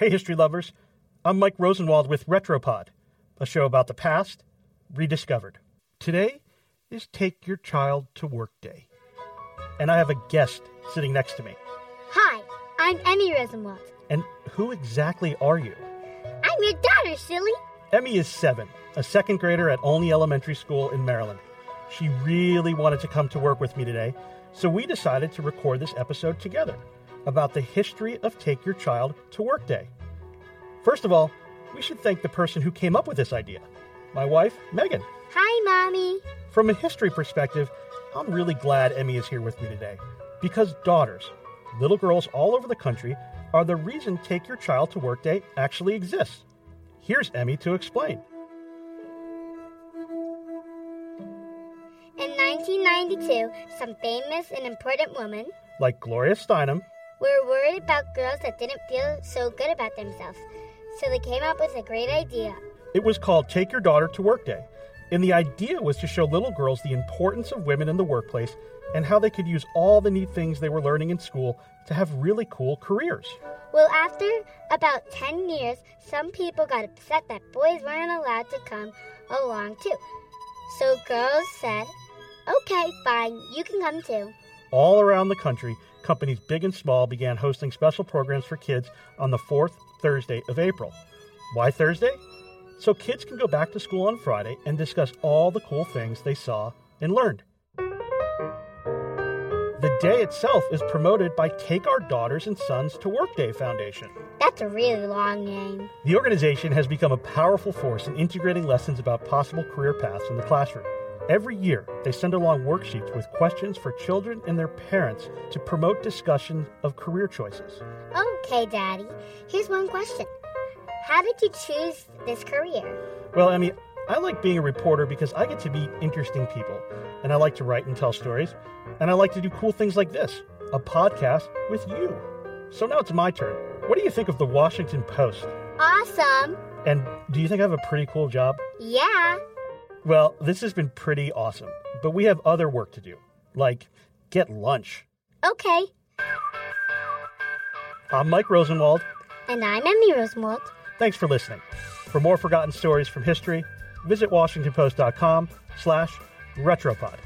Hey, history lovers. I'm Mike Rosenwald with Retropod, a show about the past rediscovered. Today is Take Your Child to Work Day. And I have a guest sitting next to me. Hi, I'm Emmy Rosenwald. And who exactly are you? I'm your daughter, silly. Emmy is seven, a second grader at Olney Elementary School in Maryland. She really wanted to come to work with me today, so we decided to record this episode together about the history of Take Your Child to Work Day. First of all, we should thank the person who came up with this idea my wife, Megan. Hi, Mommy. From a history perspective, I'm really glad Emmy is here with me today because daughters, little girls all over the country, are the reason Take Your Child to Work Day actually exists. Here's Emmy to explain. In 1992, some famous and important women Like Gloria Steinem, were worried about girls that didn't feel so good about themselves, so they came up with a great idea. it was called Take Your Daughter to Work Day. And the idea was to show little girls the importance of women in the workplace and how they could use all the neat things they were learning in school to have really cool careers. Well, after about 10 years, some people got upset that boys weren't allowed to come along too. So girls said, okay, fine, you can come too. All around the country, companies big and small began hosting special programs for kids on the fourth Thursday of April. Why Thursday? So kids can go back to school on Friday and discuss all the cool things they saw and learned. The day itself is promoted by Take Our Daughters and Sons to Work Day Foundation. That's a really long name. The organization has become a powerful force in integrating lessons about possible career paths in the classroom. Every year, they send along worksheets with questions for children and their parents to promote discussion of career choices. Okay, Daddy. Here's one question How did you choose this career? Well, Emmy, I like being a reporter because I get to meet interesting people, and I like to write and tell stories, and I like to do cool things like this a podcast with you. So now it's my turn. What do you think of the Washington Post? Awesome. And do you think I have a pretty cool job? Yeah. Well, this has been pretty awesome, but we have other work to do, like get lunch. Okay. I'm Mike Rosenwald. And I'm Emmy Rosenwald. Thanks for listening. For more forgotten stories from history, visit washingtonpost.com slash retropod.